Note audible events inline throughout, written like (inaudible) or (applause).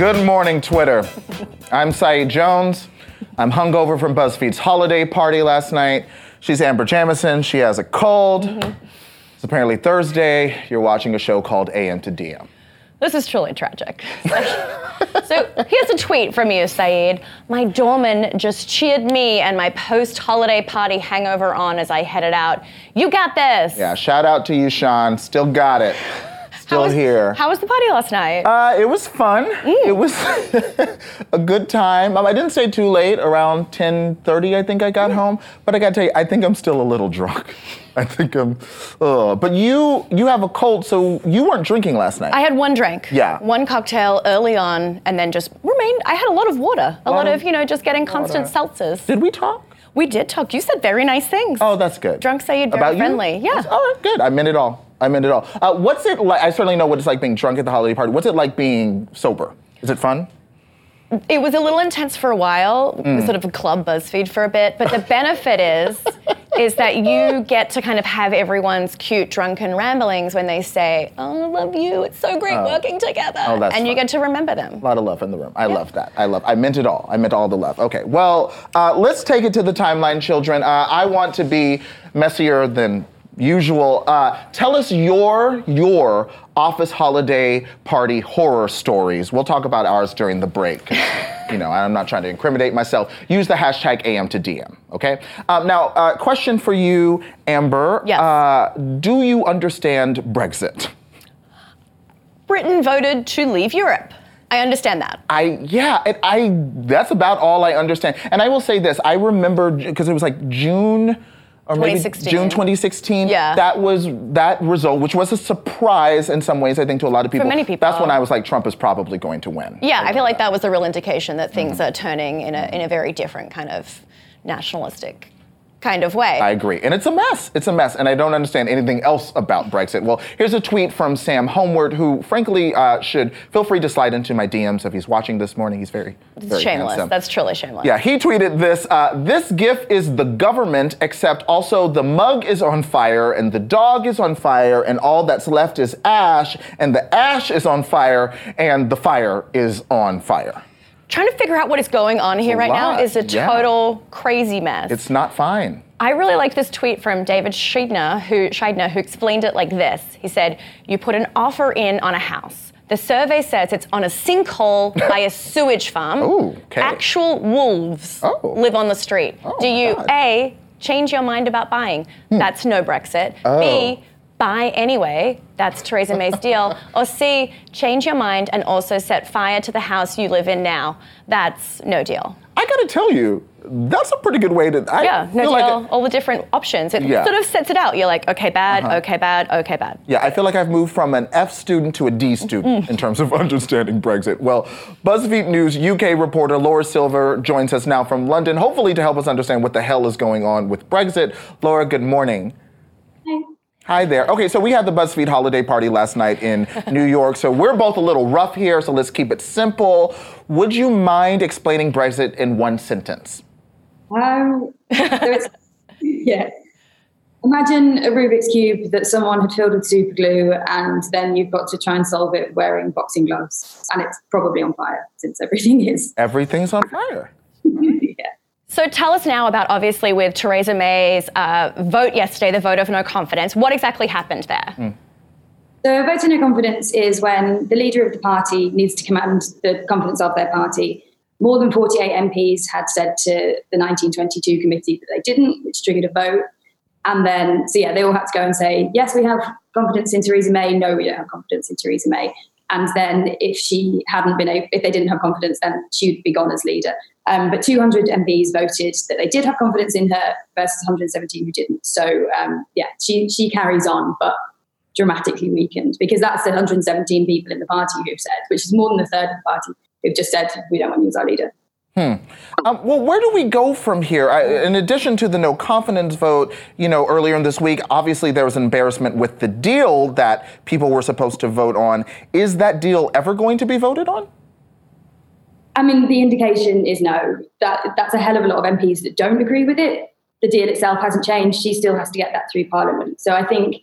Good morning, Twitter. I'm Saeed Jones. I'm hungover from BuzzFeed's holiday party last night. She's Amber Jamieson. She has a cold. It's apparently Thursday. You're watching a show called AM to DM. This is truly tragic. so here's a tweet from you, Saeed. My doorman just cheered me and my post-holiday party hangover on as I headed out. You got this. Yeah, shout out to you, Sean. Still got it. Still How was, here. How was the party last night? Uh, it was fun. It was (laughs) a good time. Um, I didn't stay too late. Around 10:30, I think I got home. But I got to tell you, I think I'm still a little drunk. (laughs) I think I'm. Uh, but you, you have a cold, so you weren't drinking last night. I had one drink. Yeah. One cocktail early on, and then just remained. I had a lot of water. A lot of, you know, just getting constant seltzers. Did we talk? We did talk. You said very nice things. Oh, that's good. Drunk Saeed, very About you? friendly. Yeah. That's- All right, good. I meant it all. I meant it all. Uh, what's it like? I certainly know what it's like being drunk at the holiday party. What's it like being sober? Is it fun? It was a little intense for a while, Mm. Sort of a club BuzzFeed for a bit. But the (laughs) benefit is, is that you get to kind of have everyone's cute drunken ramblings when they say, "Oh, I love you. It's so great working together," Oh, that's and you get to remember them. A lot of love in the room. I love that. I love. I meant it all. I meant all the love. Okay. Well, uh, let's take it to the timeline, children. Uh, I want to be messier than usual. Uh, tell us your your office holiday party horror stories. We'll talk about ours during the break. you know, I'm not trying to incriminate myself. Use the hashtag AM to DM. Okay. Um, now, uh, question for you, Amber. Yes. Uh, do you understand Brexit? Britain voted to leave Europe. I understand that. I yeah, it, I that's about all I understand. And I will say this: I remember because it was like June or maybe 2016. June 2016. Yeah. that was that result, which was a surprise in some ways. I think to a lot of people. For many people. That's when I was like, Trump is probably going to win. Yeah, I feel like that was a real indication that things Mm-hmm. are turning in a in a very different kind of nationalistic kind of way. I agree. And it's a mess. It's a mess. And I don't understand anything else about Brexit. Well, here's a tweet from Sam Homeward, who frankly uh, should feel free to slide into my DMs if he's watching this morning. He's very, very shameless. handsome. That's truly shameless. Yeah, he tweeted this. Uh, this GIF is the government, except also the mug is on fire and the dog is on fire, and all that's left is ash, and the ash is on fire, and the fire is on fire. Trying to figure out what is going on here right now is a yeah. total crazy mess. It's not fine. I really like this tweet from David Schneider who, Schneider, who explained it like this. He said, You put an offer in on a house. The survey says it's on a sinkhole (laughs) by a sewage farm. Ooh, okay. Actual wolves Oh. live on the street. Oh, Do you, God. Hmm. A, change your mind about buying? That's no Brexit. Oh. B, buy anyway. That's Theresa May's deal. (laughs) Or C, change your mind and also set fire to the house you live in now. That's no deal. I gotta tell you, that's a pretty good way to. I Yeah, no deal. like all the different options. It Yeah. Uh-huh. sort of sets it out. You're like, okay, bad, okay, bad, okay, bad. Yeah, I feel like I've moved from an F student to a D student in terms of (laughs) understanding Brexit. Well, BuzzFeed News UK reporter Laura Silver joins us now from London, hopefully to help us understand what the hell is going on with Brexit. Laura, good morning. Hi there. Okay, so we had the BuzzFeed holiday party last night in (laughs) New York. So we're both a little rough here, so let's keep it simple. Would you mind explaining Brexit in one sentence? Um, yeah. Imagine a Rubik's Cube that someone had filled with super glue, and then you've got to try and solve it wearing boxing gloves. And it's probably on fire since everything is. Everything's on fire. (laughs) yeah. So tell us now about obviously with Theresa May's uh, vote yesterday, the vote of no confidence. What exactly happened there? So, a vote of no confidence is when the leader of the party needs to command the confidence of their party. More than 48 MPs had said to the 1922 committee that they didn't, which triggered a vote. And then, so yeah, they all had to go and say, yes, we have confidence in Theresa May. No, we don't have confidence in Theresa May. And then, if she hadn't been, if they didn't have confidence, then she'd be gone as leader. Um, but 200 MPs voted that they did have confidence in her versus 117 who didn't. So um, yeah, she she carries on, but dramatically weakened because that's the 117 people in the party who've said, which is more than a third of the party who've just said we don't want you as our leader. Um, well, where do we go from here? I, in addition to the no confidence vote, you know, earlier in this week, obviously there was embarrassment with the deal that people were supposed to vote on. Is that deal ever going to be voted on? I mean, the indication is no. That that's a hell of a lot of MPs that don't agree with it. The deal itself hasn't changed. She still has to get that through Parliament. So I think,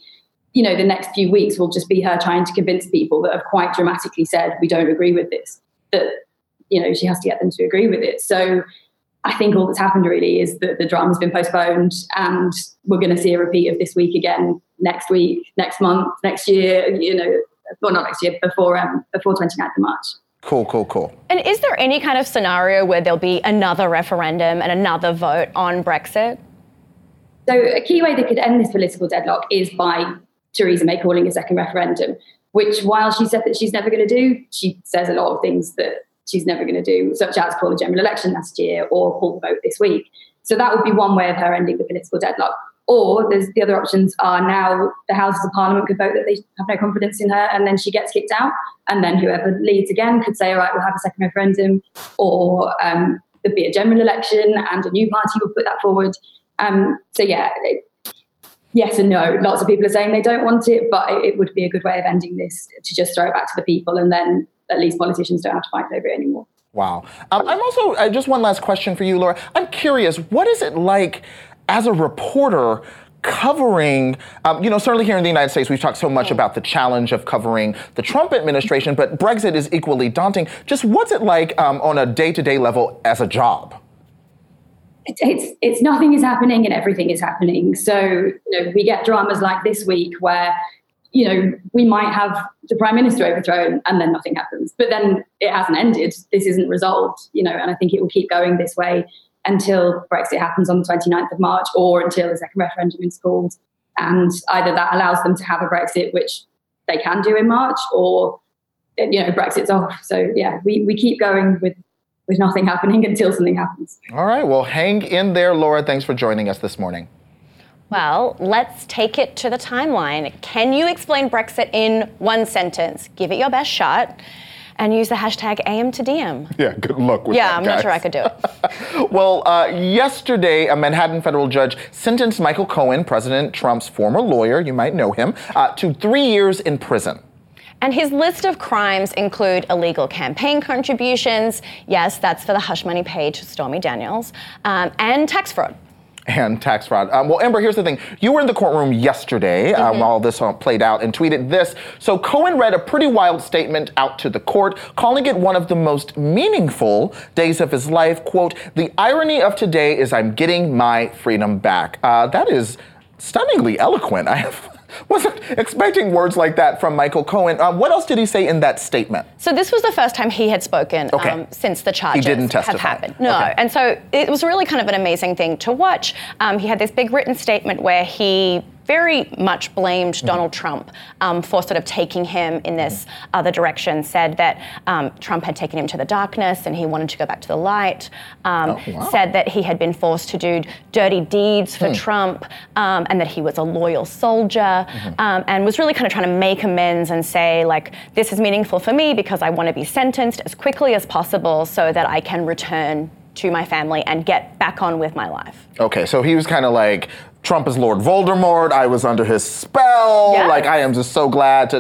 you know, the next few weeks will just be her trying to convince people that have quite dramatically said we don't agree with this. that you know she has to get them to agree with it. So I think all that's happened really is that the drama's been postponed, and we're going to see a repeat of this week again next week, next month, next year. You know, well not next year before um, before 29th of March. Cool, cool, cool. And is there any kind of scenario where there'll be another referendum and another vote on Brexit? So a key way they could end this political deadlock is by Theresa May calling a second referendum, which while she said that she's never going to do, she says a lot of things that she's never going to do, such as call a general election last year or call the vote this week. So that would be one way of her ending the political deadlock. Or there's the other options are now the Houses of Parliament could vote that they have no confidence in her, and then she gets kicked out, and then whoever leads again could say, all right, we'll have a second referendum, or um, there'd be a general election, and a new party would put that forward. Um, so yeah, it, yes and no. Lots of people are saying they don't want it, but it, it would be a good way of ending this to just throw it back to the people, and then at least politicians don't have to fight over it anymore. Wow. Um, I'm also, uh, just one last question for you, Laura. I'm curious, what is it like as a reporter? Covering, um, you know, certainly here in the United States, we've talked so much about the challenge of covering the Trump administration, but Brexit is equally daunting. Just what's it like um, on a day to day level as a job? it's it's nothing is happening and everything is happening. So you know we get dramas like this week where you know we might have the prime minister overthrown and then nothing happens, but then it hasn't ended. This isn't resolved, you know, and I think it will keep going this way until Brexit happens on the 29th of March or until the second referendum is called. And either that allows them to have a Brexit, which they can do in March, or you know Brexit's off. So yeah, we, we keep going with with nothing happening (laughs) until something happens. All right. Well, hang in there, Laura. Thanks for joining us this morning. Well, let's take it to the timeline. Can you explain Brexit in one sentence? Give it your best shot and use the hashtag AM to DM. Yeah, good luck with yeah, that. Yeah, I'm guys. not sure I could do it. (laughs) well, uh, yesterday, a Manhattan federal judge sentenced Michael Cohen, President Trump's former lawyer, you might know him, uh, to three years in prison. And his list of crimes include illegal campaign contributions. Yes, that's for the hush money paid to Stormy Daniels, um, and tax fraud and tax fraud. Um, well, Amber, here's the thing. You were in the courtroom yesterday uh, mm-hmm. while this played out and tweeted this. So Cohen read a pretty wild statement out to the court, calling it one of the most meaningful days of his life. Quote, the irony of today is I'm getting my freedom back. Uh, that is stunningly eloquent. I have wasn't expecting words like that from Michael Cohen. Uh, what else did he say in that statement? So this was the first time he had spoken okay. um, since the charges he didn't testify. have happened. No, okay. and so it was really kind of an amazing thing to watch. Um, he had this big written statement where he very much blamed mm-hmm. Donald Trump um, for sort of taking him in this other direction, said that um, Trump had taken him to the darkness and he wanted to go back to the light, um, oh, wow. said that he had been forced to do dirty deeds for hmm. Trump um, and that he was a loyal soldier, mm-hmm. Um, and was really kind of trying to make amends and say, like, this is meaningful for me because I want to be sentenced as quickly as possible so that I can return to my family and get back on with my life. Okay, so he was kind of like, Trump is Lord Voldemort. I was under his spell. Yeah. Like, I am just so glad to.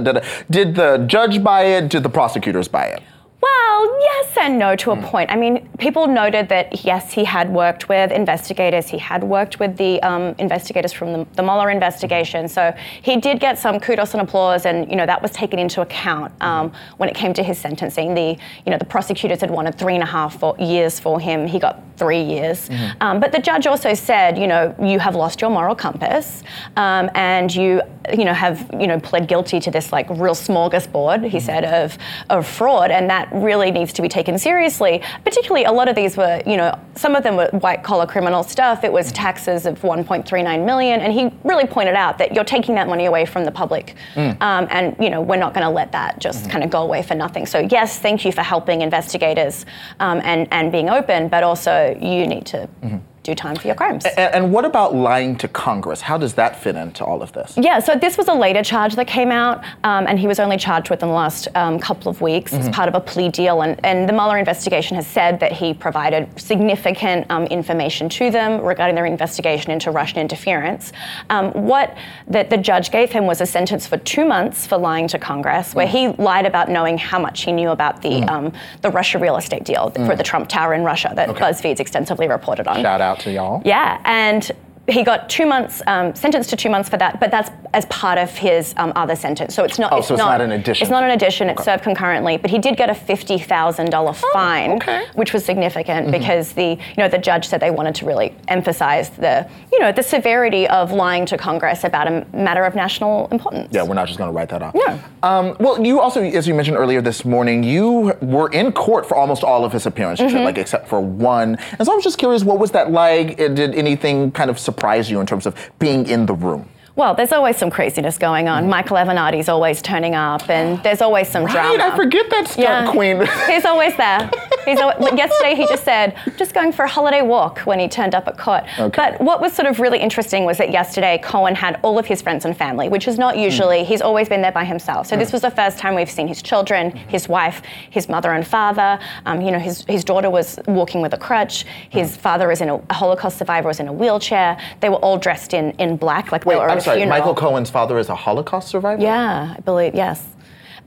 Did the judge buy it? Did the prosecutors buy it? Well, yes and no to a mm. point. I mean, people noted that yes, he had worked with investigators. He had worked with the um, investigators from the, the Mueller investigation. So he did get some kudos and applause, and you know that was taken into account um, when it came to his sentencing. The you know the prosecutors had wanted three and a half years for him. He got three years. Mm-hmm. Um, but the judge also said, you know, you have lost your moral compass, um, and you you know have you know pled guilty to this like real smorgasbord. He mm-hmm. said of of fraud, and that really needs to be taken seriously. Particularly, a lot of these were, you know, some of them were white collar criminal stuff. It was taxes of 1.39 million, and he really pointed out that you're taking that money away from the public, mm. um, and you know we're not going to let that just mm-hmm. kind of go away for nothing. So yes, thank you for helping investigators um, and and being open, but also you need to. Mm-hmm do time for your crimes. And, and, what about lying to Congress? How does that fit into all of this? Yeah, so this was a later charge that came out, um, and he was only charged with in the last um, couple of weeks mm-hmm. as part of a plea deal. And, and, the Mueller investigation has said that he provided significant um, information to them regarding their investigation into Russian interference. Um, what the, the, judge gave him was a sentence for two months for lying to Congress, where mm. he lied about knowing how much he knew about the mm. Um, the Russia real estate deal mm. for the Trump Tower in Russia that okay. BuzzFeed's extensively reported on. Shout out out to y'all. Yeah, and he got two months, um, sentenced to two months for that, but that's as part of his um, other sentence. So it's not. Oh, so it's not an addition. It's not an addition. It's served concurrently, but he did get a fifty thousand dollar fine, Oh, okay. Mm-hmm. which was significant because the you know the judge said they wanted to really emphasize the you know the severity of lying to Congress about a matter of national importance. Yeah, we're not just going to write that off. No. Um, well, you also, as you mentioned earlier this morning, you were in court for almost all of his appearances, Mm-hmm. like except for one. And so I was just curious, what was that like? Did anything kind of surprise you in terms of being in the room? Well, there's always some craziness going on. Mm. Michael Avenatti's always turning up, and there's always some Right, drama. I forget that stunt queen. (laughs) He's always there. He's al- but yesterday he just said, just going for a holiday walk when he turned up at court. Okay. But what was sort of really interesting was that yesterday Cohen had all of his friends and family, which is not mm. usually, he's always been there by himself. So this mm. was the first time we've seen his children, his wife, his mother and father. Um, you know, his, his daughter was walking with a crutch. His father is in a, a Holocaust survivor, was in a wheelchair. They were all dressed in, in black, like Wait, they were funeral. Michael Cohen's father is a Holocaust survivor? Yeah, I believe, yes.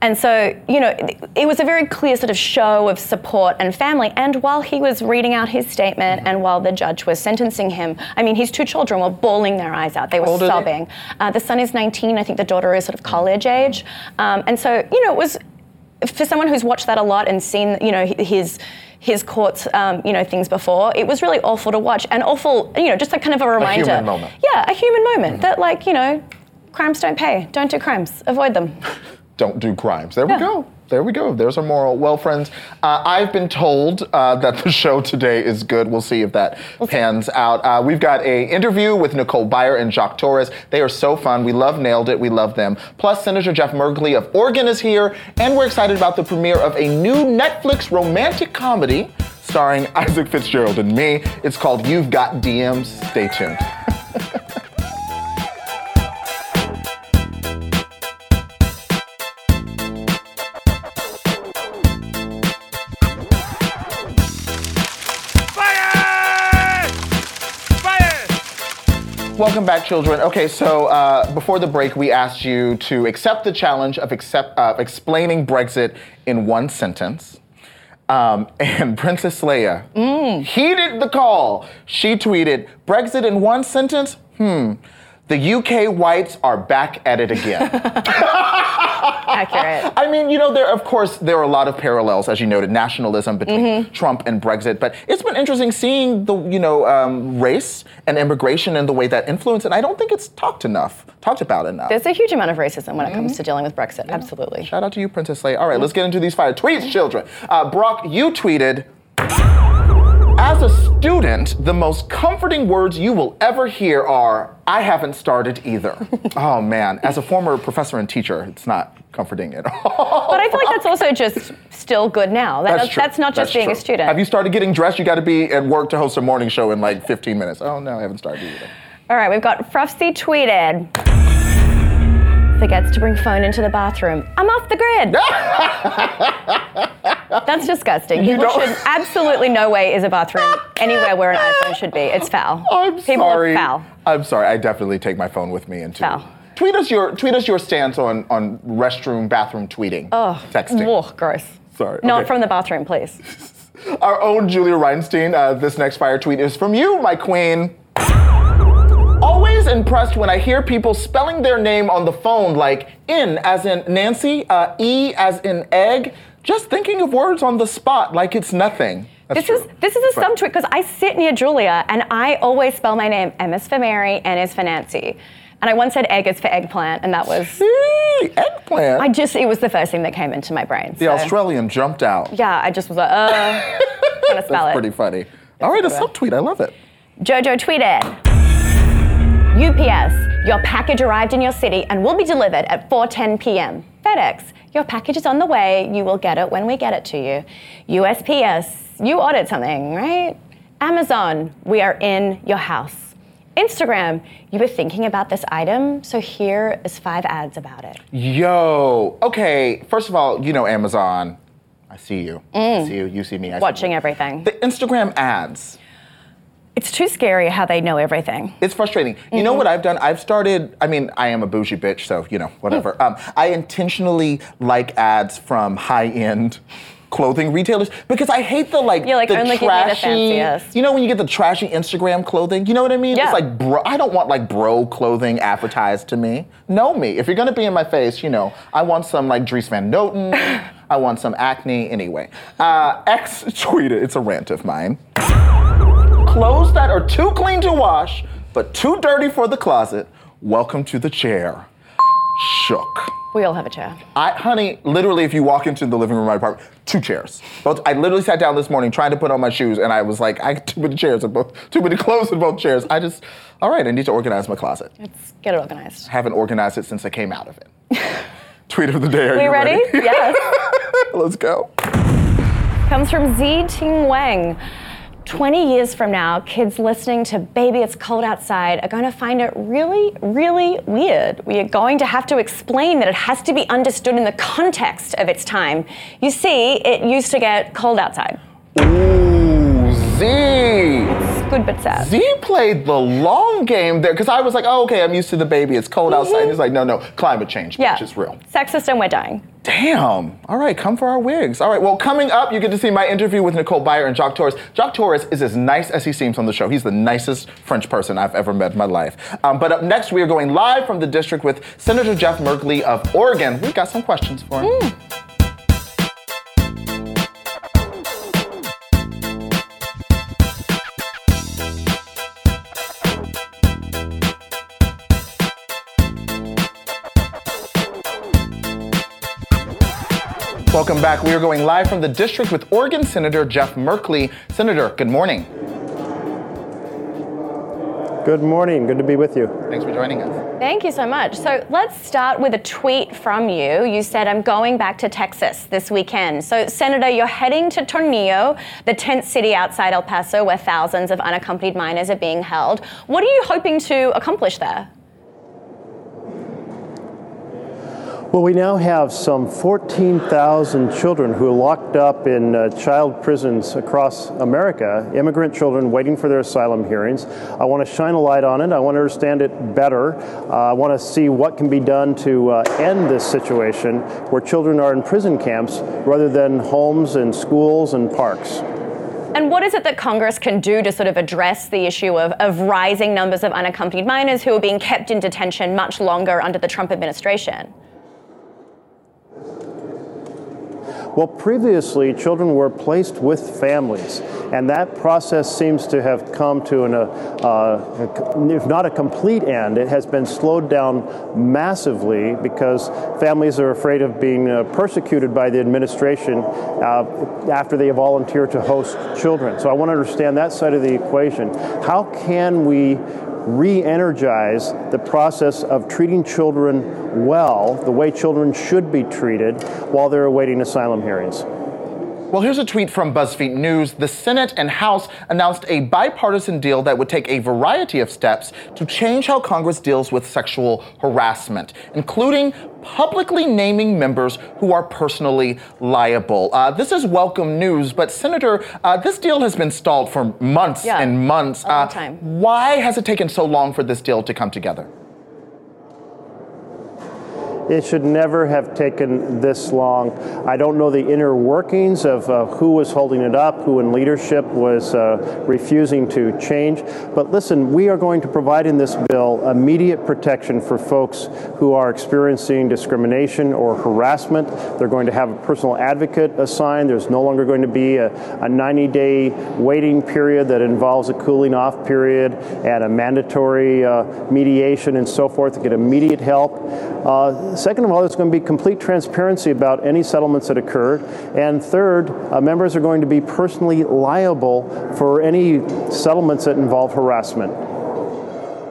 And so, you know, it- was a very clear sort of show of support and family. And while he was reading out his statement and while the judge was sentencing him, I mean, his two children were bawling their eyes out. They were are they? sobbing. Uh, the son is 19, I think the daughter is sort of college age. Um, and so, you know, it was, for someone who's watched that a lot and seen, you know, his, his courts, um, you know, things before, it was really awful to watch and awful, you know, just like kind of a reminder. human moment. Yeah, a human moment that, like, you know, crimes don't pay. Don't do crimes. Avoid them. (laughs) Don't do crimes. There we go. There we go. There's our moral. Well, friends, uh, I've been told uh, that the show today is good. We'll see if that pans out. Uh, we've got a interview with Nicole Byer and Jacques Torres. They are so fun. We love Nailed It. We love them. Plus, Senator Jeff Merkley of Oregon is here, and we're excited about the premiere of a new Netflix romantic comedy starring (laughs) Isaac Fitzgerald and me. It's called You've Got DMs. Stay tuned. (laughs) Welcome back, children. Okay, so uh, before the break, we asked you to accept the challenge of accept, uh, explaining Brexit in one sentence. Um, (laughs) and Princess Leia heeded the call. She tweeted, Brexit in one sentence? Hmm. The UK whites are back at it again. (laughs) (laughs) Accurate. (laughs) I mean, you know, there of course there are a lot of parallels, as you noted, nationalism between Trump and Brexit. But it's been interesting seeing the you know um, race and immigration and the way that influence. And I don't think it's talked enough, talked about enough. There's a huge amount of racism when it comes to dealing with Brexit. Absolutely. Shout out to you, Princess Leia. All right, let's get into these fire tweets, children. Uh, Brock, you tweeted. As a student, the most comforting words you will ever hear are, I haven't started either. (laughs) oh man, as a former professor and teacher, it's not comforting at (laughs) all. But I feel like that's also just still good now. That- That's true. not just That's being true. a student. Have you started getting dressed? You got to be at work to host a morning show in like 15 minutes. Oh no, I haven't started either. All right, we've got Frufsy tweeted. Forgets to bring phone into the bathroom. I'm off the grid. (laughs) That's disgusting. People don't- should absolutely no way is a bathroom (laughs) anywhere where an iPhone should be. It's foul. I'm People sorry. are foul. I'm sorry. I definitely take my phone with me into. Foul. Tweet us your tweet us your stance on on restroom bathroom tweeting. Oh, texting. Ugh, gross. Sorry, Not okay. from the bathroom, please. (laughs) Our own Julia Reinstein. Uh, this next fire tweet is from you, my queen. Always impressed when I hear people spelling their name on the phone like in as in Nancy, uh, E as in egg. Just thinking of words on the spot like it's nothing. That's This is this is a sub tweet because I sit near Julia and I always spell my name M is for Mary, N is for Nancy. And I once said egg is for eggplant, and that was See, eggplant. I just it was the first thing that came into my brain. the so- Australian jumped out. Yeah, I just was like, uh, (laughs) trying to spell That's it. pretty funny. All right, a subtweet. I love it. Jojo tweeted UPS, your package arrived in your city and will be delivered at 4:10 p.m. FedEx, your package is on the way. You will get it when we get it to you. USPS, you ordered something, right? Amazon, we are in your house. Instagram, you were thinking about this item, so here is five ads about it. Yo, okay. First of all, you know Amazon. I see you. I see you. You see me. I see Mm. Watching you. everything. The Instagram ads. It's too scary how they know everything. It's frustrating. You Mm-hmm. know what I've done? I've started. I mean, I am a bougie bitch, so you know, whatever. Um, I intentionally like ads from high-end clothing retailers because I hate the like Yeah, like, the only give me the trashy. fanciest. You know when you get the trashy Instagram clothing? You know what I mean? Yeah. It's like bro. I don't want like bro clothing advertised to me. Know me. If you're gonna be in my face, you know, I want some like Dries Van Noten. (laughs) I want some acne. Anyway, uh, X tweeted. It's a rant of mine. Clothes that are too clean to wash, but too dirty for the closet. Welcome to the chair. Shook. We all have a chair. I, honey, literally, if you walk into the living room of my apartment, two chairs. Both. I literally sat down this morning trying to put on my shoes, and I was like, I got too many chairs in both, too many clothes in both chairs. I just, all right, I need to organize my closet. Let's get it organized. Haven't organized it since I came out of it. (laughs) Tweet of the day. Are We you ready? yes. (laughs) Let's go. Comes from Z Ting Wang. 20 years from now, kids listening to Baby It's Cold Outside are going to find it really, really weird. We are going to have to explain that it has to be understood in the context of its time. You see, it used to get cold outside. Ooh, good but sad. Z played the long game there because I was like, oh, okay, I'm used to the baby. It's cold outside. He's like, no, no, climate change, yeah. which is real. Sexist and we're dying. Damn. All right, come for our wigs. All right, well, coming up, you get to see my interview with Nicole Byer and Jacques Torres. Jacques Torres is as nice as he seems on the show. He's the nicest French person I've ever met in my life. Um, but up next, we are going live from the district with Senator Jeff Merkley of Oregon. We've got some questions for him. Welcome back. We are going live from the district with Oregon Senator Jeff Merkley. Senator, good morning. Good morning. Good to be with you. Thanks for joining us. Thank you so much. So let's start with a tweet from you. You said, I'm going back to Texas this weekend. So, Senator, you're heading to Tornillo, the tent city outside El Paso where thousands of unaccompanied minors are being held. What are you hoping to accomplish there? Well, we now have some 14,000 children who are locked up in uh, child prisons across America, immigrant children waiting for their asylum hearings. I want to shine a light on it. I want to understand it better. Uh, I want to see what can be done to uh, end this situation where children are in prison camps rather than homes and schools and parks. And what is it that Congress can do to sort of address the issue of, of rising numbers of unaccompanied minors who are being kept in detention much longer under the Trump administration? Well, previously, children were placed with families, and that process seems to have come to an, uh, uh, if not a complete end, it has been slowed down massively because families are afraid of being uh, persecuted by the administration uh, after they volunteer to host children. So I want to understand that side of the equation. How can we re energize the process of treating children well, the way children should be treated while they're awaiting asylum hearings. Well, here's a tweet from BuzzFeed News. The Senate and House announced a bipartisan deal that would take a variety of steps to change how Congress deals with sexual harassment, including publicly naming members who are personally liable. Uh, this is welcome news, but Senator, uh, this deal has been stalled for months Yeah, and months. a long Uh, time. Why has it taken so long for this deal to come together? It should never have taken this long. I don't know the inner workings of uh, who was holding it up, who in leadership was uh, refusing to change. But listen, we are going to provide in this bill immediate protection for folks who are experiencing discrimination or harassment. They're going to have a personal advocate assigned. There's no longer going to be a 90 day waiting period that involves a cooling off period and a mandatory uh, mediation and so forth to get immediate help. Uh, second of all, there's going to be complete transparency about any settlements that occurred. And third, uh, members are going to be personally liable for any settlements that involve harassment.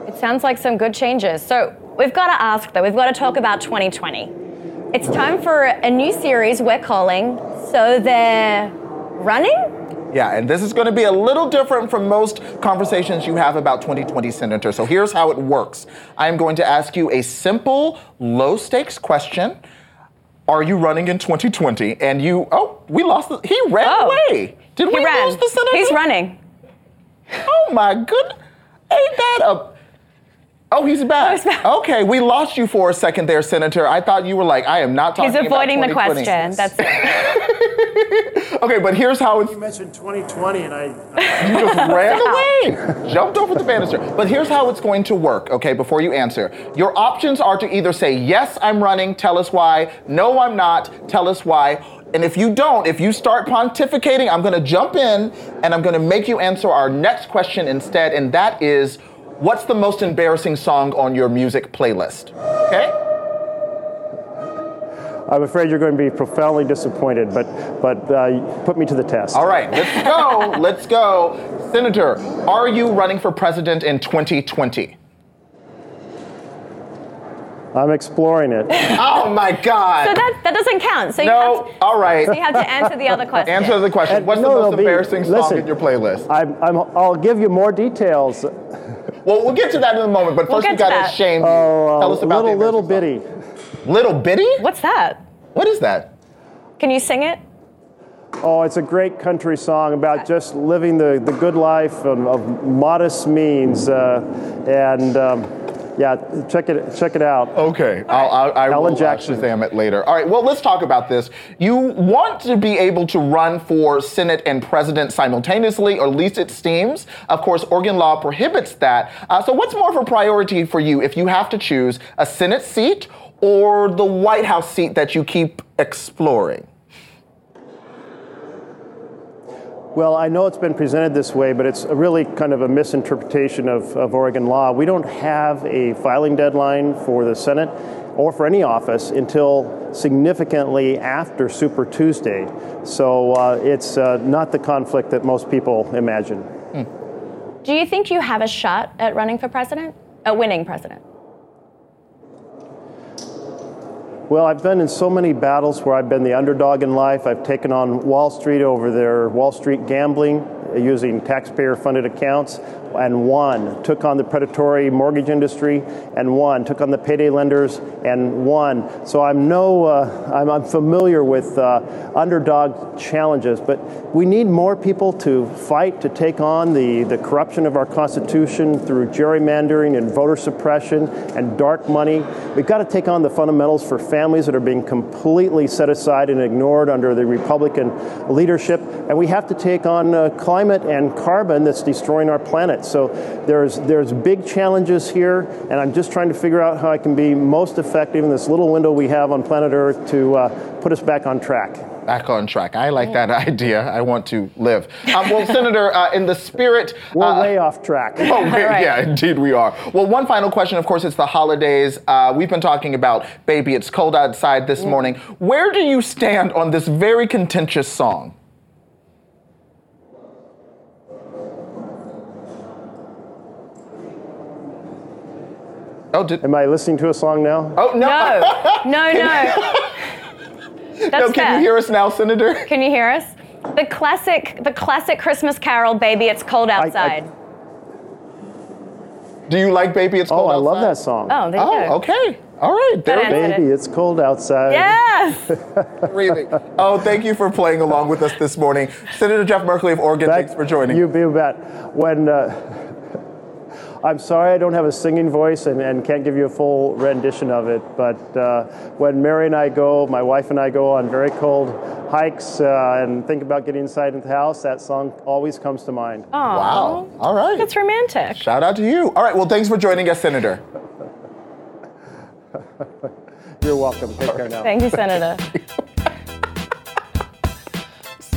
It sounds like some good changes. So we've got to ask, though, we've got to talk about 2020. It's time for a new series we're calling So They're Running? Yeah, and this is going to be a little different from most conversations you have about 2020 Senator. So here's how it works I am going to ask you a simple, low stakes question. Are you running in 2020? And you, oh, we lost, the, he ran Oh. away. Did we ran. lose the Senator? He's running. Oh my goodness. Ain't that a. Oh, he's back. he's back. Okay, we lost you for a second there, Senator. I thought you were like, I am not talking He's avoiding the about 2020. question. That's it. (laughs) Okay, but here's how it's You mentioned 2020, and I. (laughs) You just ran away, jumped over the banister. But here's how it's going to work, okay, before you answer. Your options are to either say, yes, I'm running, tell us why, no, I'm not, tell us why. And if you don't, if you start pontificating, I'm gonna jump in and I'm gonna make you answer our next question instead, and that is, what's the most embarrassing song on your music playlist? Okay? I'm afraid you're going to be profoundly disappointed, but but uh, put me to the test. All right, let's go, (laughs) let's go. Senator, are you running for president in 2020? I'm exploring it. (laughs) Oh my God. So that, that doesn't count. So you, have to, all right. so you have to answer the other (laughs) question. Answer the question. And What's no, the most there'll be- embarrassing song listen, in your playlist? I'm, I'm, I'll give you more details. Well, we'll get to that in a moment, but We'll first we get to gotta that. shame you. Oh, Tell us about little the little embarrassing bitty. song. Little bitty? What's that? What is that? Can you sing it? Oh, it's a great country song about just living the, the good life of, of modest means, uh, and um, yeah, check it check it out. Okay, I'll, I'll, I Alan will Jackson. Shazam it later. All right, well, let's talk about this. You want to be able to run for Senate and President simultaneously, or at least it seems. Of course, Oregon law prohibits that. Uh, so, what's more of a priority for you if you have to choose a Senate seat or the White House seat that you keep exploring? Well, I know it's been presented this way, but it's really kind of a misinterpretation of, of Oregon law. We don't have a filing deadline for the Senate or for any office until significantly after Super Tuesday. So uh, it's uh, not the conflict that most people imagine. Do you think you have a shot at running for president? At winning president? Well, I've been in so many battles where I've been the underdog in life. I've taken on Wall Street over their Wall Street gambling using taxpayer funded accounts and won. Took on the predatory mortgage industry and won. Took on the payday lenders and won. So I'm no, uh, I'm, I'm familiar with uh, underdog challenges, but we need more people to fight to take on the, the corruption of our Constitution through gerrymandering and voter suppression and dark money. We've got to take on the fundamentals for families that are being completely set aside and ignored under the Republican leadership. And we have to take on uh, climate and carbon that's destroying our planet. So there's, there's big challenges here, and I'm just trying to figure out how I can be most effective in this little window we have on planet Earth to uh, put us back on track. Back on track. I like that idea. I want to live. Um, well, Senator, uh, in the spirit. (laughs) We're uh, way off track. (laughs) Oh, wait, Right. yeah, indeed we are. Well, one final question. Of course, it's the holidays. Uh, we've been talking about "Baby, It's Cold Outside" this morning. Where do you stand on this very contentious song? Oh, did, Am I listening to a song now? oh no. No, (laughs) no, no. That's no, can fair. you hear us now, Senator? (laughs) Can you hear us? The classic, the classic Christmas carol, "Baby, It's Cold I- Outside." Do you like "Baby, It's Cold Outside? Oh, I love that song. oh, there you Oh, go. okay. All right. There That we go. Baby, it's cold outside. Yes. (laughs) Really. Oh, thank you for playing along with us this morning. Senator Jeff Merkley of Oregon, Back- thanks for joining. You be bet. When uh, I'm sorry I don't have a singing voice and, and can't give you a full rendition of it, but uh, when Mary and I go, my wife and I go on very cold hikes uh, and think about getting inside the house, that song always comes to mind. Wow. All right. That's romantic. Shout out to you. All right. Well, thanks for joining us, Senator. (laughs) You're welcome. Take care now. Thank you, Senator. All (laughs)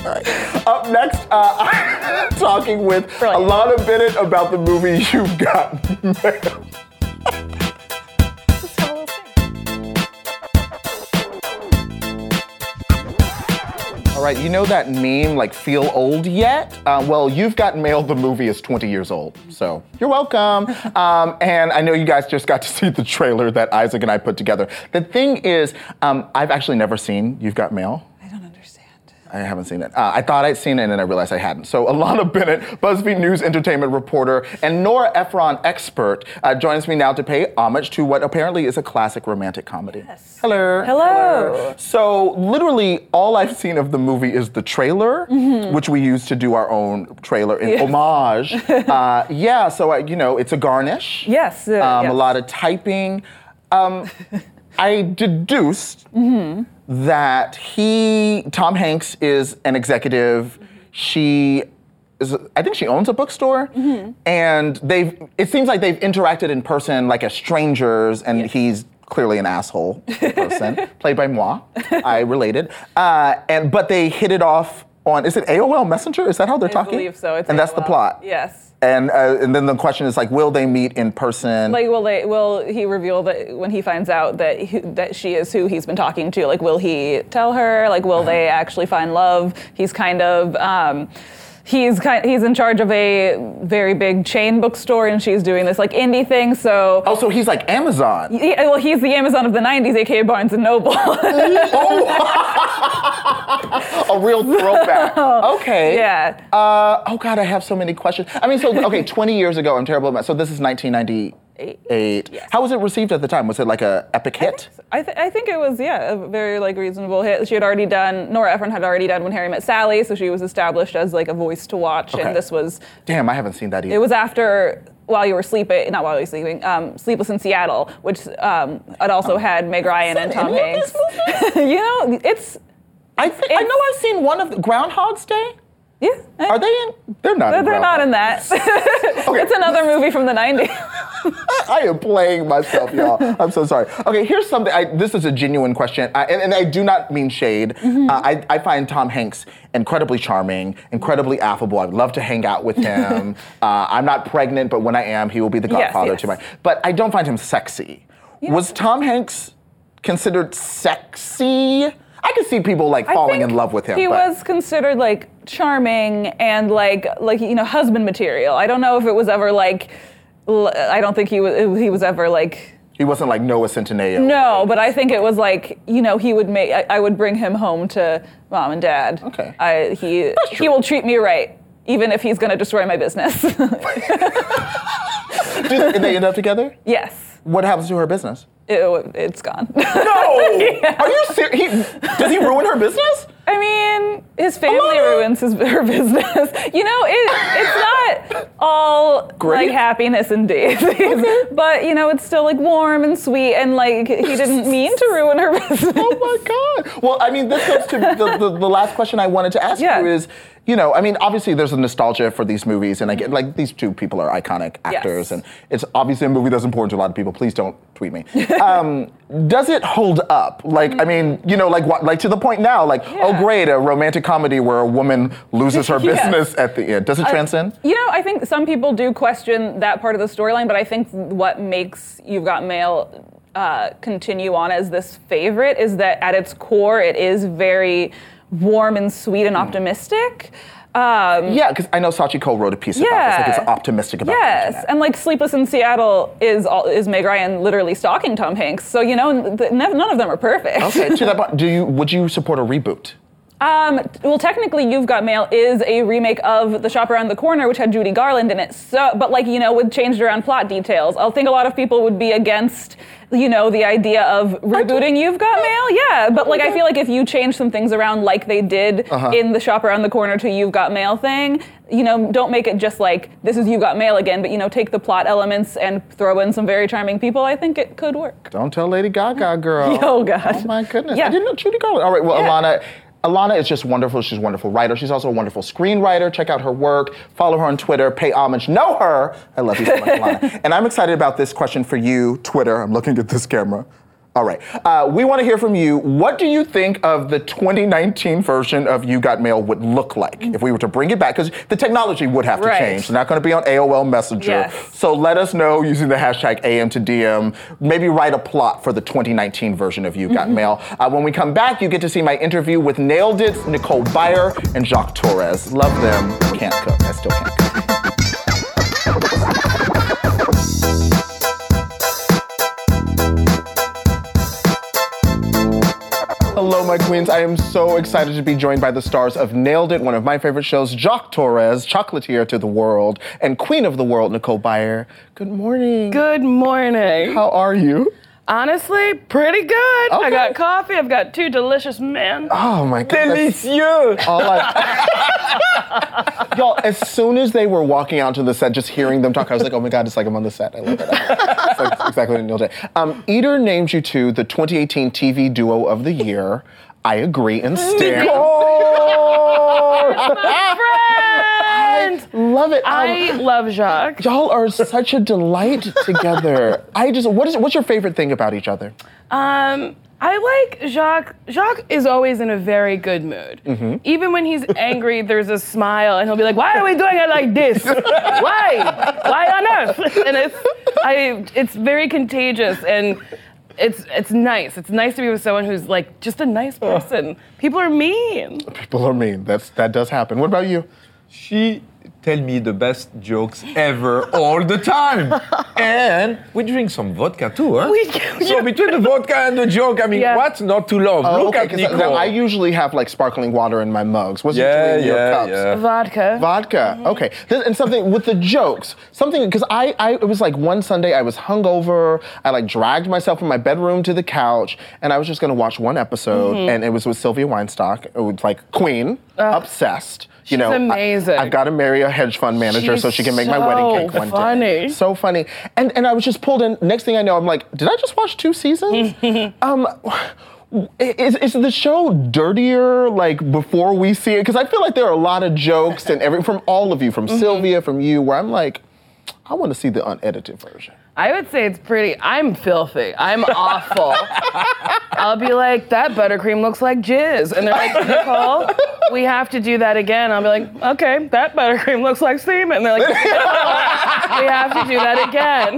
right. (laughs) Up next, uh, (laughs) talking with Brilliant. Alanna Bennett about the movie You've Got Mail. Let's have a little sing. All right, you know that meme, like, feel old yet? Uh, well, You've Got Mail, the movie is 20 years old, so you're welcome. (laughs) Um, and I know you guys just got to see the trailer that Isaac and I put together. The thing is, um, I've actually never seen You've Got Mail. I don't understand. I haven't seen it. Uh, I thought I'd seen it and then I realized I hadn't. So Alanna (laughs) Bennett, BuzzFeed News entertainment reporter and Nora Ephron expert, uh, joins me now to pay homage to what apparently is a classic romantic comedy. Yes. Hello. Hello. So literally all I've seen of the movie is the trailer, which we use to do our own trailer in homage. (laughs) uh, yeah, so I, you know, it's a garnish. Yes, uh, um, yes. A lot of typing. Um, (laughs) I deduced that he, Tom Hanks, is an executive. She is, I think she owns a bookstore, and they've. It seems like they've interacted in person, like as strangers, and he's clearly an asshole person, (laughs) played by moi. I related, uh, and but they hit it off on. Is it AOL Messenger? Is that how they're I talking? believe so. It's and that's the plot. Yes. And uh, and then the question is like, will they meet in person? Like, will they? Will he reveal that when he finds out that he, that she is who he's been talking to? Like, will he tell her? Like, will they actually find love? He's kind of. Um, He's kind. He's in charge of a very big chain bookstore, and she's doing this like indie thing. So, oh, so he's like Amazon. yeah, well, he's the Amazon of the '90s, aka Barnes and Noble. (laughs) oh. (laughs) a real throwback. (laughs) Okay. yeah. Uh, oh God, I have so many questions. I mean, so okay, 20 years ago, I'm terrible at math. So this is 1998. Yes. How was it received at the time? Was it like a epic hit? I, th- I think it was yeah a very like reasonable hit. She had already done Nora Ephron had already done When Harry Met Sally, so she was established as like a voice to watch. Okay. And this was Damn, I haven't seen that either. it was after While You Were Sleeping, not While You Were Sleeping, um, Sleepless in Seattle, which um, it also had Meg Ryan and Tom Hanks. (laughs) you know, it's I, I know I've seen one of the Groundhog's Day. yeah. Are they in? They're not. They're, in they're not in that. (laughs) it's another movie from the 90s. I am playing myself, y'all. I'm so sorry. Okay, here's something. I, this is a genuine question, I, and, and I do not mean shade. Mm-hmm. Uh, I, I find Tom Hanks incredibly charming, incredibly affable. I'd love to hang out with him. (laughs) uh, I'm not pregnant, but when I am, he will be the Yes, godfather to my. But I don't find him sexy. Was Tom Hanks considered sexy? I could see people like falling in love with him. He but was considered like charming and like like you know husband material. I don't know if it was ever like. I don't think he was he was ever like. he wasn't like Noah Centineo. No, but I think it was like you know he would make I, I would bring him home to mom and dad. Okay. I he he will treat me right even if he's going to destroy my business. (laughs) Did they end up together? yes. What happens to her business? It, it's gone. No! (laughs) Are you serious? Does he ruin her business? I mean, his family ruins his her (laughs) business. You know, it, it's not all Great. like happiness and daisies, (laughs) but you know, it's still like warm and sweet, and like he didn't (laughs) mean to ruin her business. Oh my God. Well, I mean, this goes to the, the, the last question I wanted to ask Yeah. you is, you know, I mean, obviously there's a nostalgia for these movies, and I get like these two people are iconic actors, Yes. and it's obviously a movie that's important to a lot of people. Please don't tweet me. Um, does it hold up? Like, I mean, you know, like what, like to the point now, like, oh great, a romantic comedy where a woman loses her (laughs) Yeah. business at the end. Does it transcend? You know, I think some people do question that part of the storyline, but I think what makes You've Got Mail uh, continue on as this favorite is that at its core, it is very warm and sweet and optimistic. Um, Yeah, because I know Sachi Cole wrote a piece about this. Like, Yeah. it's optimistic about Yes, and like Sleepless in Seattle is all, is Meg Ryan literally stalking Tom Hanks. So you know, th- none none of them are perfect. Okay, to (laughs) that point, do you would you support a reboot? Um, well, technically, You've Got Mail is a remake of The Shop Around the Corner, which had Judy Garland in it. So, but like you know, with changed around plot details, I think a lot of people would be against, you know, the idea of rebooting You've Got Mail. Yeah, but like I feel like if you change some things around, like they did Uh-huh. in The Shop Around the Corner to You've Got Mail thing, you know, don't make it just like this is You've Got Mail again, but you know, take the plot elements and throw in some very charming people. I think it could work. Don't tell Lady Gaga, girl. (laughs) Oh, God. Oh my goodness. Yeah. I didn't know Judy Garland. All right. Well, Yeah. Alanna. Alanna is just wonderful. She's a wonderful writer. She's also a wonderful screenwriter. Check out her work. Follow her on Twitter. Pay homage. Know her. I love you so much, Alanna. (laughs) And I'm excited about this question for you, Twitter. I'm looking at this camera. All right. Uh, we want to hear from you. What do you think of the 2019 version of You Got Mail would look like if we were to bring it back? Because the technology would have to Right. change. It's not going to be on AOL Messenger. Yes. So let us know using the hashtag AM to DM. Maybe write a plot for the 2019 version of You Got Mail. Uh, when we come back, you get to see my interview with Nailed It, Nicole Byer, and Jacques Torres. Love them. Can't cook. I still can't cook. My queens. I am so excited to be joined by the stars of Nailed It, one of my favorite shows, Jacques Torres, chocolatier to the world, and queen of the world, Nicole Byer. Good morning. Good morning. How are you? Honestly, pretty good. Okay. I got coffee. I've got two delicious men. Oh my god! Délicieux! All I- Y'all, as soon as they were walking out to the set, just hearing them talk, I was like, oh my God, it's like I'm on the set. I love it. It's like exactly what Neil did. Um, Eater named you to the 2018 TV Duo of the Year. I agree and stand. (laughs) Friend! Love it. Um, I love Jacques. y'all are such a delight together. (laughs) I just, what is, what's your favorite thing about each other? Um, I like Jacques. Jacques is always in a very good mood. Mm-hmm. Even when he's angry, there's a smile, and he'll be like, "Why are we doing it like this? (laughs) Why? Why on earth?" And it's, I, it's very contagious, and it's, it's nice. It's nice to be with someone who's like just a nice person. People are mean. People are mean. That's that does happen. What about you? She tell me the best jokes ever all the time. (laughs) and we drink some vodka too, huh? We- so between the vodka and the joke, I mean, Yeah. what's not to love? Oh, Look okay, at 'cause Nicole. I usually have like sparkling water in my mugs. What's yeah, usually in your cups? yeah. Vodka. Vodka. Okay. Th- And something with the jokes. Something because I, I it was like one Sunday I was hungover. I like dragged myself from my bedroom to the couch, and I was just gonna watch one episode, Mm-hmm. and it was with Sylvia Weinstock. It was like Queen, obsessed. You know, I- amazing. I've got to marry a hedge fund manager She's so she can make my wedding cake one day. funny. So funny. And and I was just pulled in. Next thing I know, I'm like, did I just watch two seasons? (laughs) um. Is, is the show dirtier like before we see it? Because I feel like there are a lot of jokes and every from all of you, from Mm-hmm. Sylvia, from you, where I'm like, I want to see the unedited version. I would say it's pretty. I'm filthy. I'm awful. I'll be like, that buttercream looks like jizz. And they're like, Nicole, we have to do that again. I'll be like, okay, that buttercream looks like semen. And they're like, we have to do that again.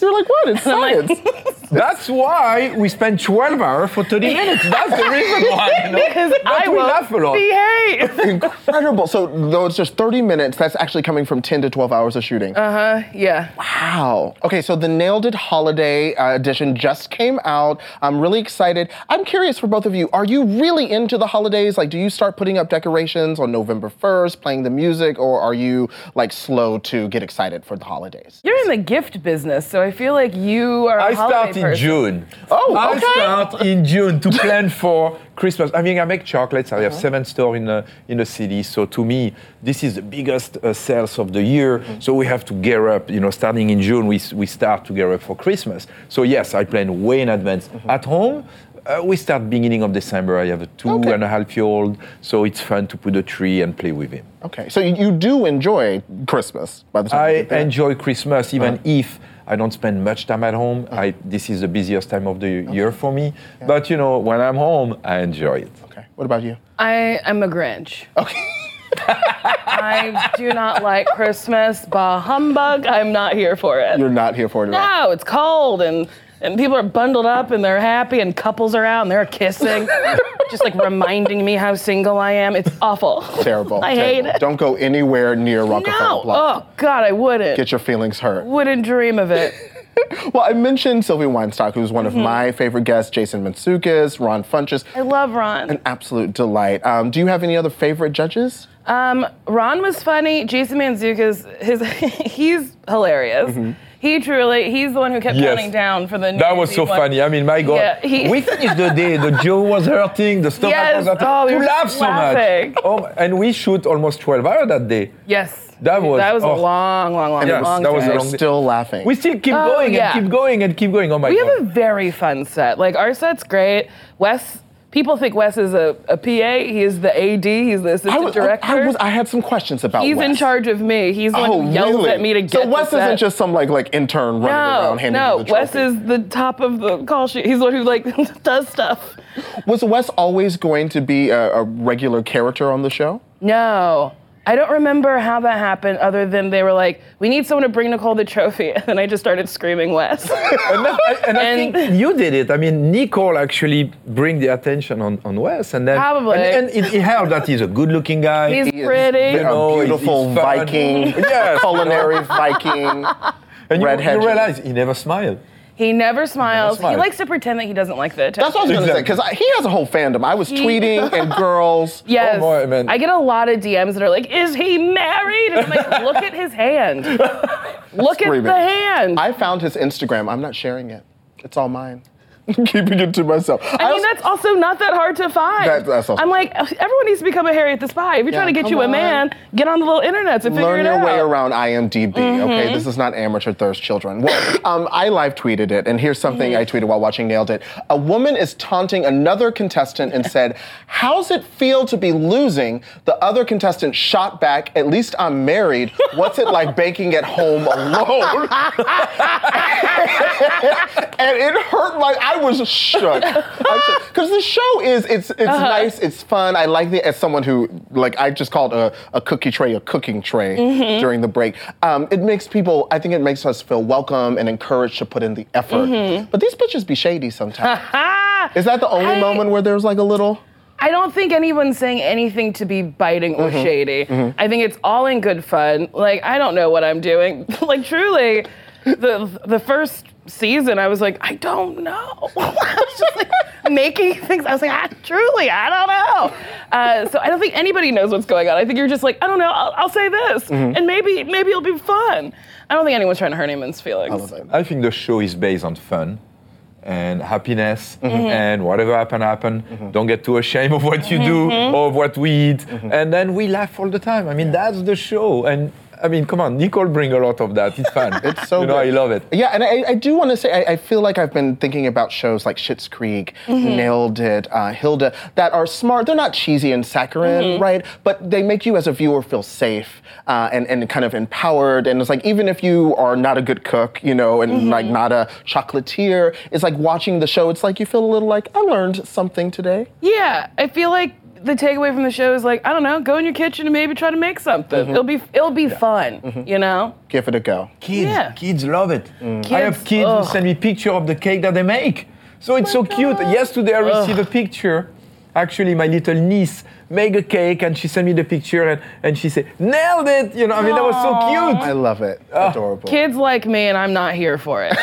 You're like, what? It's I'm like- science. That's why we spend 12 hours for 30 minutes. That's the reason why. You know? Because I we will laugh a lot. behave. Incredible. So though it's just 30 minutes, that's actually coming from 10 to 12 hours of shooting. Uh huh. Yeah. Wow. Okay, so the Nailed It Holiday uh, edition just came out. I'm really excited. I'm curious for both of you. Are you really into the holidays? Like, do you start putting up decorations on November 1st, playing the music, or are you like slow to get excited for the holidays? You're in the gift business, so I feel like you are a I holiday start in person. June. Oh, okay. I start in June to plan for Christmas. I mean, I make chocolates. I have seven stores in the in the city. So to me, this is the biggest uh, sales of the year. So we have to gear up. You know, starting in June, we s- we start to gear up for Christmas. So yes, I plan way in advance. Mm-hmm. At home. Uh, we start beginning of December. I have a two Okay. and a half year old, so it's fun to put a tree and play with him. Okay, so you, you do enjoy Christmas by the time you I get there. enjoy Christmas even uh-huh. if I don't spend much time at home. Uh-huh. I, this is the busiest time of the year for me. But you know, when I'm home, I enjoy it. Okay, what about you? I am a Grinch. Okay. (laughs) I do not like Christmas. Bah humbug. I'm not here for it. You're not here for it at all. No, it's cold and and people are bundled up and they're happy and couples are out and they're kissing, (laughs) just like reminding me how single I am. It's awful. Terrible. I hate it. Don't go anywhere near Rockefeller No. Oh God, I wouldn't. Get your feelings hurt. wouldn't dream of it. (laughs) Well, I mentioned Sylvia Weinstock, who's one Mm-hmm. of my favorite guests, Jason Mantzoukas, Ron Funches. I love Ron. An absolute delight. Um, do you have any other favorite judges? Um, Ron was funny. Jason Mantzoukas, his (laughs) he's hilarious. He truly, he's the one who kept Yes. counting down for the. New That was so one. funny. I mean, my God. Yeah, he- we finished the day, the (laughs) jaw was hurting, the stomach Yes. was hurting. Oh, we to were laugh so laughing. much. Oh, and we shoot almost 12 hours that day. Yes. That was- that was oh. a long, long, long, Yes, long that was day. long still laughing. We still keep Oh, going yeah. and keep going and keep going. Oh my We God. have a very fun set. Like our set's great. Wes, people think Wes is a, a PA. He is the AD. He's the assistant I, was, director. I, was, I had some questions about He's Wes. in charge of me. He's the one Oh, who yells really? at me to get So to Wes set. isn't just some like like intern running no, around handing no. you the Wes is the top of the call sheet. He's the one who like (laughs) does stuff. Was Wes always going to be a, a regular character on the show? No. I don't remember how that happened other than they were like, we need someone to bring Nicole the trophy. (laughs) And then I just started screaming Wes. (laughs) and, that- and I And- think you did it. I mean, Nicole actually bring the attention on, on Wes, and then Probably. and, and it, it helped that he's a good-looking guy. He's He pretty. A know, he's- beautiful he's fun. Viking, (laughs) Yes. culinary Viking. and you, you realize he never smiled. He never smiles. He smiles. likes to pretend that he doesn't like the attention. That's what I was going to say because he has a whole fandom. I was He- tweeting and (laughs) girls. Yes. Oh, boy, man. I get a lot of DMs that are like, "Is he married?" And I'm like, (laughs) "Look at his hand. Look at Screaming. the hand." I found his Instagram. I'm not sharing it. It's all mine. (laughs) Keeping it to myself. I mean, was- that's also not that hard to find. That- that's also I'm like, everyone needs to become a Harriet the Spy. If you're Yeah, trying to get you a on. man, get on the little internets and figure Learn your way around IMDb, okay? This is not amateur thirst children. Well, um, I live tweeted it, and here's something I tweeted while watching Nailed It. A woman is taunting another contestant and said, How's it feel to be losing? The other contestant shot back, At least I'm married. What's it like baking at home alone? (laughs) and it hurt like I was shook. (laughs) Because the show is it's it's Uh-huh. nice, it's fun. I like it as someone who like I just called a, a cookie tray a cooking tray Mm-hmm. during the break. Um, it makes people I think it makes us feel welcome and encouraged to put in the effort. But these bitches be shady sometimes. (laughs) Is that the only I- moment where there's like a little I don't think anyone's saying anything to be biting or Mm-hmm. shady. I think it's all in good fun. Like I don't know what I'm doing. (laughs) like truly, the the first season I was like I don't know. (laughs) I was just like making things. I was like I, truly I don't know. Uh, so I don't think anybody knows what's going on. I think you're just like I don't know. I'll, I'll say this, Mm-hmm. and maybe maybe it'll be fun. I don't think anyone's trying to hurt anyone's feelings. I think the show is based on fun and happiness Mm-hmm. and whatever happen happen don't get too ashamed of what you do Mm-hmm. or of what we eat and then we laugh all the time i mean that's the show and i mean come on nicole bring a lot of that it's fun (laughs) It's so you know good. i love it Yeah, and I, I do want to say, I, I feel like I've been thinking about shows like Schitt's Creek, Nailed It, uh, Hilda, that are smart. They're not cheesy and saccharine, right? But they make you as a viewer feel safe uh, and, and kind of empowered. And it's like, even if you are not a good cook, you know, and like not a chocolatier, it's like watching the show, it's like you feel a little like, I learned something today. Yeah, I feel like the takeaway from the show is like I don't know, go in your kitchen and maybe try to make something. Mm-hmm. It'll be it'll be fun, you know. Give it a go. kids Yeah. kids love it i Kids, have kids ugh. who send me picture of the cake that they make so it's so cute yesterday i received a picture actually my little niece made a cake and she sent me the picture and, and she said nailed it you know i mean that was so cute. I love it. Adorable. Kids like me, and I'm not here for it.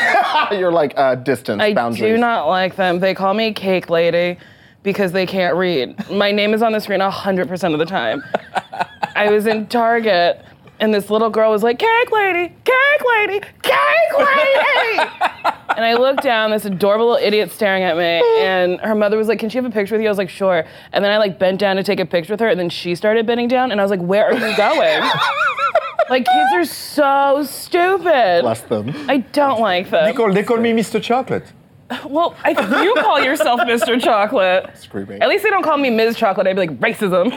(laughs) You're like uh, distance, I boundaries. do not like them. They call me Cake Lady because they can't read. My name is on the screen 100% of the time. I was in Target. And this little girl was like, Cake lady, cake lady, cake lady. and I looked down, this adorable little idiot staring at me, and her mother was like, Can she have a picture with you? I was like, Sure. And then I like bent down to take a picture with her, and then she started bending down, and I was like, Where are you going? like, kids are so stupid. Bless them. I don't like them. Nicole, they call me mr chocolate Well, I, you call yourself Mr. Chocolate. Screaming. At least they don't call me Ms. Chocolate. I'd be like, racism.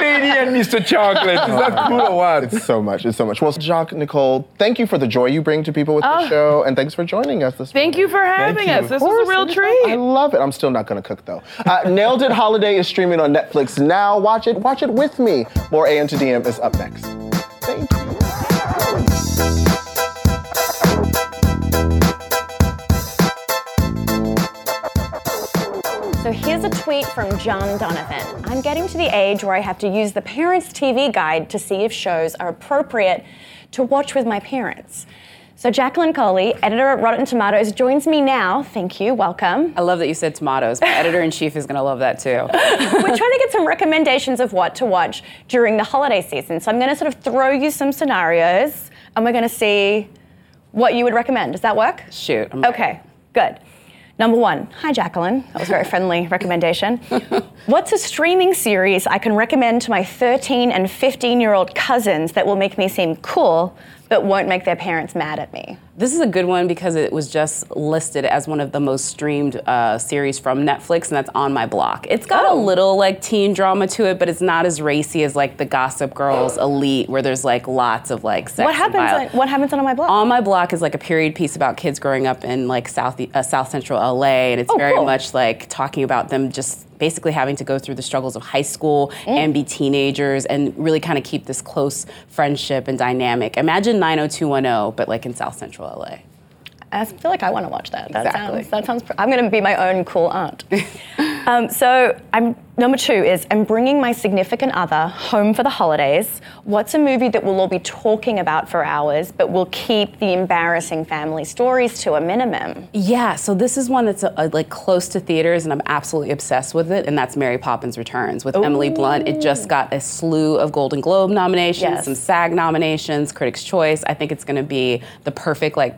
lady and mr chocolate is that cool or what It's so much. It's so much. Well, Jacques, Nicole, thank you for the joy you bring to people with the Oh. show, and thanks for joining us this Thank you for having us. This was a real treat. I love it. I'm still not gonna cook though. Uh, Nailed It Holiday is streaming on Netflix now. Watch it. Watch it with me. More AM to DM is up next. From John Donovan. I'm getting to the age where I have to use the Parents TV Guide to see if shows are appropriate to watch with my parents. So Jacqueline Coley, editor at Rotten Tomatoes, joins me now. Thank you. Welcome. I love that you said tomatoes. My editor in chief is going to love that too. (laughs) We're trying to get some recommendations of what to watch during the holiday season. So I'm going to sort of throw you some scenarios, and we're going to see what you would recommend. Does that work? Shoot. I'm. Okay, good. Number one, hi Jacqueline. That was a very friendly (laughs) recommendation. What's a streaming series I can recommend to my 13 and 15 year old cousins that will make me seem cool but won't make their parents mad at me? This is a good one because it was just listed as one of the most streamed uh, series from Netflix, and that's on my block. It's got a little like teen drama to it, but it's not as racy as like the Gossip Girls Elite, where there's like lots of like sex. What happens? On, what happens on my block? On my block is like a period piece about kids growing up in like South uh, South Central LA, and it's Oh, very cool. much like talking about them just basically having to go through the struggles of high school mm. and be teenagers, and really kind of keep this close friendship and dynamic. Imagine 90210, but like in South Central LA. I feel like I want to watch that. That Exactly. sounds. That sounds. pr- I'm going to be my own cool aunt. (laughs) Um, so I'm number two is I'm bringing my significant other home for the holidays. What's a movie that we'll all be talking about for hours, but we'll keep the embarrassing family stories to a minimum? Yeah, so this is one that's uh, like close to theaters, and I'm absolutely obsessed with it, and that's Mary Poppins Returns with Emily Blunt. It just got a slew of Golden Globe nominations, Yes. some SAG nominations, Critics' Choice. I think it's going to be the perfect like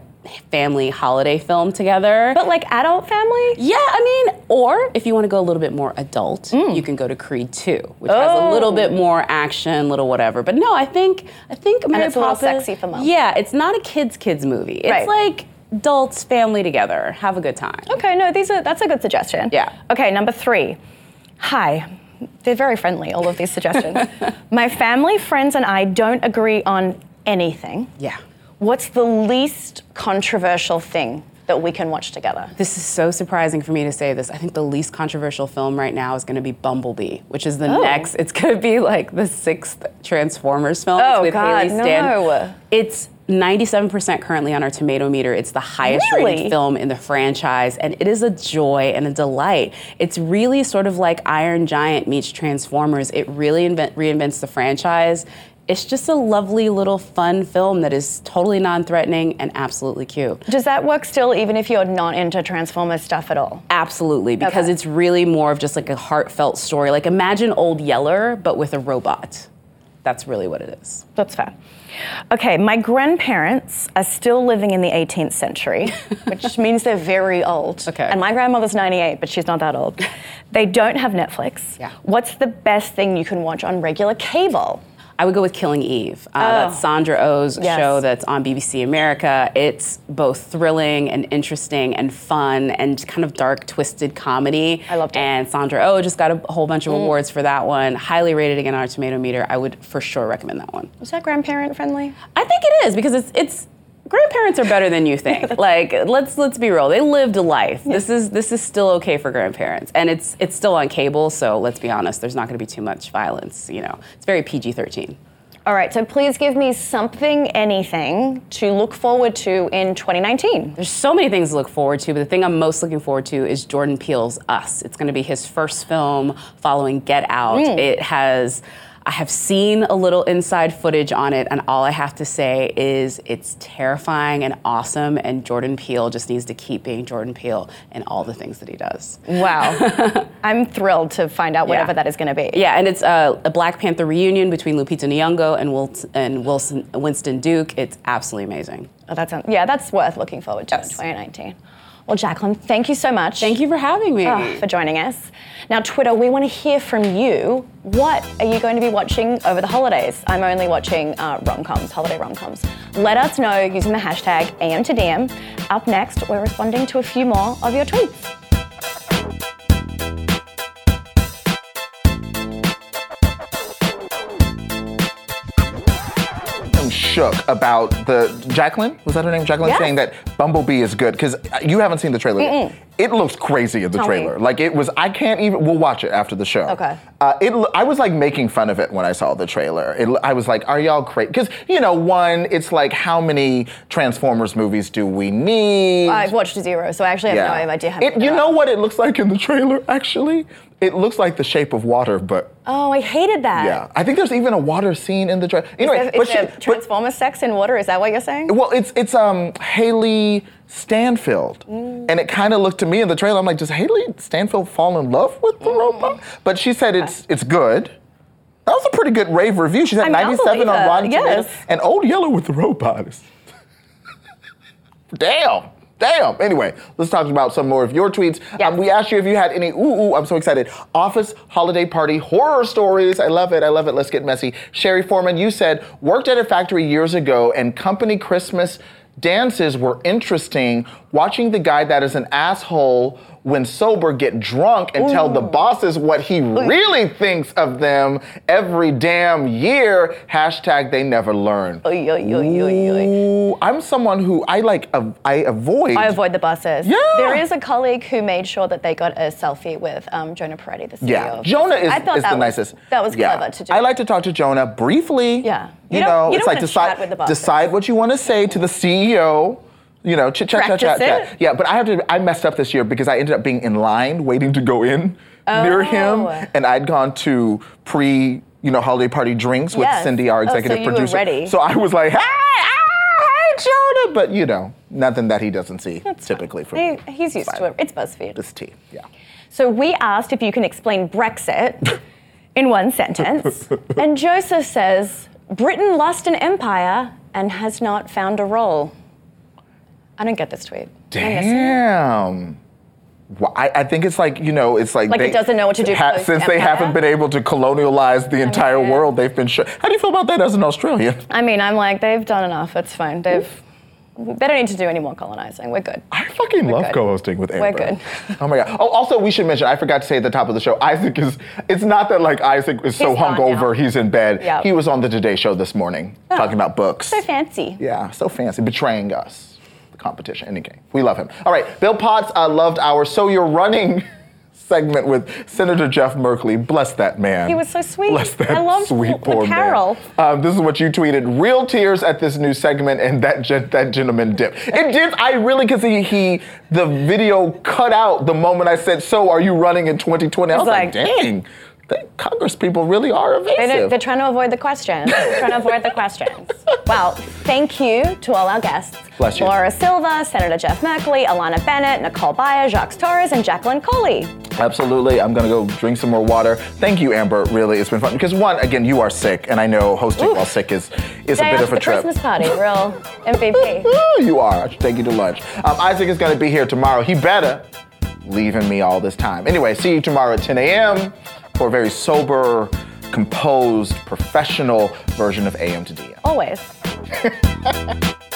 family holiday film together. But like adult family? Yeah, I mean, or if you want to go a little bit more adult, you can go to Creed 2, which has a little Mm. Oh. bit more action, little whatever. But no, I think I think Mary it's a little sexy for mom. Yeah, it's not a kids kids movie. It's Right. like adults family together, have a good time. Okay, no, these are that's a good suggestion. Yeah. Okay, number three. Hi. They're very friendly, all of these suggestions. (laughs) My family, friends, and I don't agree on anything. Yeah. What's the least controversial thing that we can watch together? This is so surprising for me to say this. I think the least controversial film right now is going to be Bumblebee, which is the Oh. next. It's going to be like the sixth Transformers film Oh, with God, Haley Stan. no. It's 97% currently on our tomato meter. It's the highest Really? rated film in the franchise, and it is a joy and a delight. It's really sort of like Iron Giant meets Transformers. It really invent, reinvents the franchise. It's just a lovely little fun film that is totally non threatening and absolutely cute. Does that work still even if you're not into Transformers stuff at all? Absolutely, because Okay. it's really more of just like a heartfelt story. Like imagine Old Yeller, but with a robot. That's really what it is. That's fair. Okay, my grandparents are still living in the 18th century, (laughs) which means they're very old. Okay. And my grandmother's 98, but she's not that old. (laughs) They don't have Netflix. Yeah. What's the best thing you can watch on regular cable? I would go with Killing Eve. Uh, Oh. That's Sandra Oh's Yes. show that's on BBC America. It's both thrilling and interesting and fun and kind of dark, twisted comedy. I loved it. Mm. And Sandra Oh just got a whole bunch of awards for that one. Highly rated again on our tomato meter. I would for sure recommend that one. Is that grandparent friendly? I think it is because it's it's grandparents are better than you think. (laughs) like let's let's be real. They lived a life. This is this is still okay for grandparents, and it's it's still on cable. So let's be honest. There's not going to be too much violence. You know, it's very PG-13. All right, so please give me something, anything to look forward to in 2019. There's so many things to look forward to, but the thing I'm most looking forward to is Jordan Peele's Us. It's going to be his first film following Get Out. Mm. It has. I have seen a little inside footage on it, and all I have to say is it's terrifying and awesome. And Jordan Peele just needs to keep being Jordan Peele in all the things that he does. Wow. (laughs) I'm thrilled to find out whatever Yeah. that is going to be. Yeah, and it's uh, a Black Panther reunion between Lupita Nyong'o and, Wilt- and Wilson Winston Duke. It's absolutely amazing. Oh, that sounds, yeah, that's worth looking forward to Yes. in 2019. Well, Jacqueline, thank you so much. Thank you for having me. oh, for joining us. Now, Twitter, we want to hear from you. What are you going to be watching over the holidays? I'm only watching uh, rom coms, holiday rom coms. Let us know using the hashtag AM to DM. Up next, we're responding to a few more of your tweets. Shook about the Jacqueline. Was that her name? Jacqueline Yes. saying that Bumblebee is good because uh, you haven't seen the trailer. It looks crazy in the Tell me. trailer. Like it was. I can't even. We'll watch it after the show. Okay. Uh, it. I was like making fun of it when I saw the trailer. It, I was like, "Are y'all crazy?" Because you know, one, it's like, how many Transformers movies do we need? I've watched zero, so I actually have no idea how It, you know what it looks like in the trailer? Actually, it looks like The Shape of Water, but Oh, I hated that. yeah, I think there's even a water scene in the trailer. Anyway, Is, but is she- there but- Transformer sex in water? Is that what you're saying? well, it's it's um Hailee Steinfeld, Mm. and it kind of looked to me in the trailer. I'm like, does Hailee Steinfeld fall in love with Mm. the robot? But she said it's it's good. That was a pretty good rave review. She said I mean, 97 on Rotten Tomatoes. And Old Yeller with the robot is. (laughs) Damn. Damn. Anyway, let's talk about some more of your tweets. Yes. Um, we asked you if you had any, ooh, ooh, I'm so excited. Office holiday party horror stories. I love it. I love it. Let's get messy. Sherry Foreman, you said, worked at a factory years ago and company Christmas dances were interesting. Watching the guy that is an asshole when sober get drunk and tell the bosses what he (laughs) really thinks of them every damn year. Hashtag they never learn. Oy, oy, oy. Ooh, I'm someone who I like. av- I avoid. I avoid the buses. Yeah. There is a colleague who made sure that they got a selfie with um, Jonah Peretti, the CEO. Yeah, Jonah is, I thought is that the was, nicest. That was Yeah. clever to do. I like to talk to Jonah briefly. Yeah. You, You know, you it's like decide chat with the bosses. decide what you want to say to the CEO. You know, chit chat chat chat chat. Yeah, but I have to. I messed up this year because I ended up being in line waiting to go in near him, Oh. and I'd gone to pre, you know, holiday party drinks with Yes. Cindy, our Oh, so executive producer. So I was like, hey, ah, hey, Jonah, but you know, nothing that he doesn't see That's typically from He, he's used to it. It's BuzzFeed. this tea. Yeah. So we asked if you can explain Brexit in one sentence, and (laughs) Joseph says Britain lost an empire and has not found a role. I don't get this tweet. Did I miss it? Damn. Well, I, I think it's like you know, it's like Like it doesn't know what to do since they haven't been able to colonialize the entire mean- world. They've been. Sh- How do you feel about that as an Australian? I mean, I'm like, they've done enough. It's fine. They've. They don't need to do any more colonizing. We're good. I fucking love good. co-hosting with Amber. We're good. Oh my god. Oh, also we should mention. I forgot to say at the top of the show. Isaac is. It's not that like Isaac is so He's hungover. now. He's in bed. Yep. He was on the Today Show this morning oh. talking about books. So fancy. Yeah, so fancy, betraying us. The competition. Anyway, we love him. All right, Bill Potts uh, loved our "So You're Running" (laughs) segment with Senator Jeff Merkley. Bless that man. He was so sweet. Bless that I loved sweet the poor Carol. man. Um, this is what you tweeted: real tears at this new segment, and that gen- that gentleman dipped. It dipped. I really because he, he the video cut out the moment I said, "So are you running in 2020?" I was like, like- "Dang." The Congress people really are evasive. They don't, they're trying to avoid the questions. They're trying to avoid the questions. Well, thank you to all our guests. Bless you. Laura Silva, Senator Jeff Merkley, Alanna Bennett, Nicole Byer, Jacques Torres, and Jacqueline Coley. Absolutely. I'm gonna go drink some more water. Thank you, Amber. Really, it's been fun. Because one, again, you are sick, and I know hosting while sick is is Day a bit of a the trip. Christmas party, (laughs) real MVP. You are. I should take you to lunch. Um, Isaac is gonna be here tomorrow. He better leaving me all this time. Anyway, see you tomorrow at 10 a.m. for a very sober, composed, professional version of AM to DM. Always. (laughs)